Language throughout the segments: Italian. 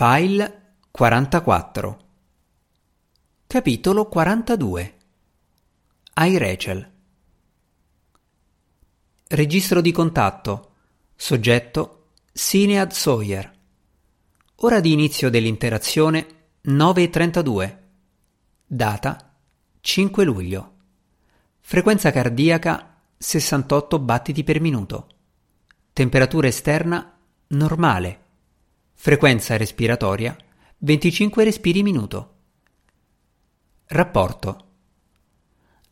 File 44 Capitolo 42 Ai Rachel. Registro di contatto. Soggetto Sinead Sawyer. Ora di inizio dell'interazione 9.32 Data 5 luglio. Frequenza cardiaca 68 battiti per minuto. Temperatura esterna normale Frequenza respiratoria 25 respiri minuto. Rapporto.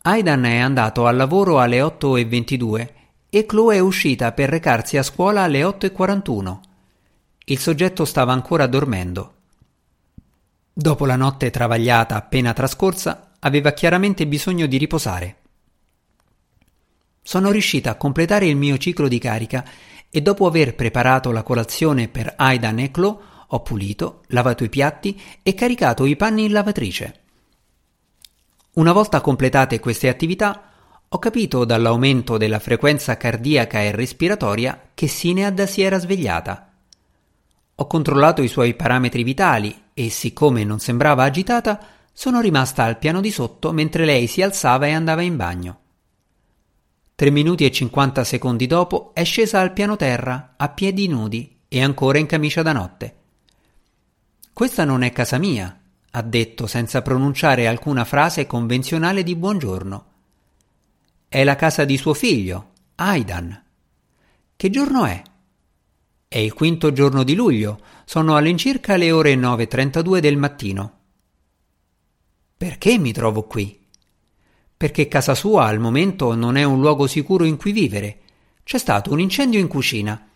Aidan è andato al lavoro alle 8.22 e Chloe è uscita per recarsi a scuola alle 8.41. Il soggetto stava ancora dormendo. Dopo la notte travagliata appena trascorsa, aveva chiaramente bisogno di riposare. Sono riuscita a completare il mio ciclo di carica e dopo aver preparato la colazione per Aidan e Chloe ho pulito, lavato i piatti e caricato i panni in lavatrice. Una volta completate queste attività, ho capito dall'aumento della frequenza cardiaca e respiratoria che Sinead si era svegliata. Ho controllato i suoi parametri vitali e, siccome non sembrava agitata, sono rimasta al piano di sotto mentre lei si alzava e andava in bagno. Tre minuti e cinquanta secondi dopo è scesa al piano terra, a piedi nudi e ancora in camicia da notte. Questa non è casa mia, ha detto senza pronunciare alcuna frase convenzionale di buongiorno. È la casa di suo figlio, Aidan. Che giorno è? È il quinto giorno di luglio, sono all'incirca le ore 9.32 del mattino. Perché mi trovo qui? Perché casa sua al momento non è un luogo sicuro in cui vivere. C'è stato un incendio in cucina.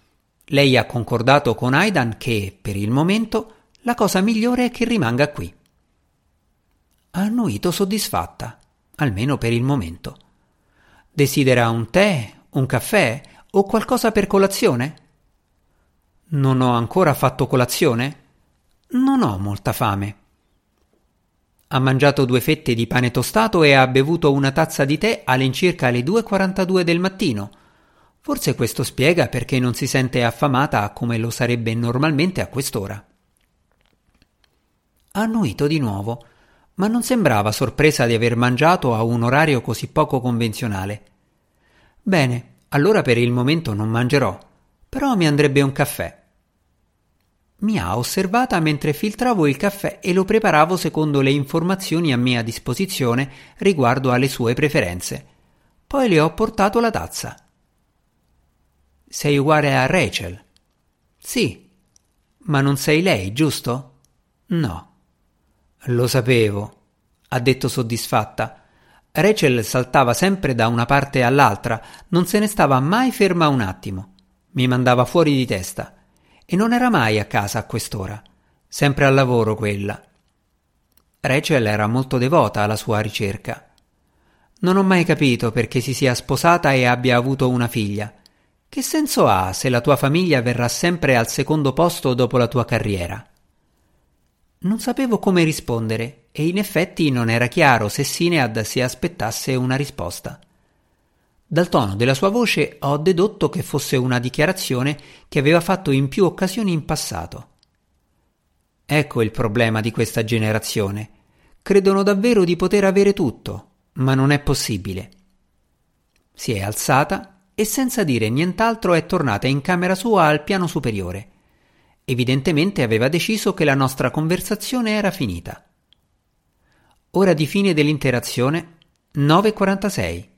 Lei ha concordato con Aidan che, per il momento, la cosa migliore è che rimanga qui. Ha annuito soddisfatta, almeno per il momento. Desidera un tè, un caffè o qualcosa per colazione? Non ho ancora fatto colazione? Non ho molta fame. Ha mangiato due fette di pane tostato e ha bevuto una tazza di tè all'incirca alle 2.42 del mattino. Forse questo spiega perché non si sente affamata come lo sarebbe normalmente a quest'ora. Ha annuito di nuovo, ma non sembrava sorpresa di aver mangiato a un orario così poco convenzionale. Bene, allora per il momento non mangerò, però mi andrebbe un caffè. Mi ha osservata mentre filtravo il caffè e lo preparavo secondo le informazioni a mia disposizione riguardo alle sue preferenze. Poi le ho portato la tazza. Sei uguale a Rachel? Sì. Ma non sei lei, giusto? No. Lo sapevo, ha detto soddisfatta. Rachel saltava sempre da una parte all'altra, non se ne stava mai ferma un attimo. Mi mandava fuori di testa e non era mai a casa a quest'ora, sempre al lavoro quella. Rachel era molto devota alla sua ricerca. Non ho mai capito perché si sia sposata e abbia avuto una figlia. Che senso ha se la tua famiglia verrà sempre al secondo posto dopo la tua carriera? Non sapevo come rispondere e in effetti non era chiaro se Sinead si aspettasse una risposta. Dal tono della sua voce ho dedotto che fosse una dichiarazione che aveva fatto in più occasioni in passato. Ecco il problema di questa generazione. Credono davvero di poter avere tutto, ma non è possibile. Si è alzata e senza dire nient'altro è tornata in camera sua al piano superiore. Evidentemente aveva deciso che la nostra conversazione era finita. Ora di fine dell'interazione 9.46.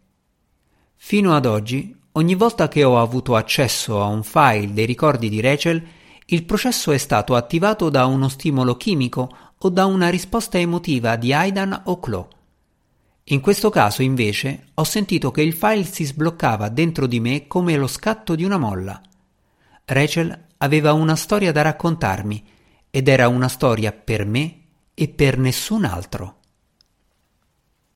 Fino ad oggi, ogni volta che ho avuto accesso a un file dei ricordi di Rachel, il processo è stato attivato da uno stimolo chimico o da una risposta emotiva di Aidan o Chloe. In questo caso, invece, ho sentito che il file si sbloccava dentro di me come lo scatto di una molla. Rachel aveva una storia da raccontarmi ed era una storia per me e per nessun altro.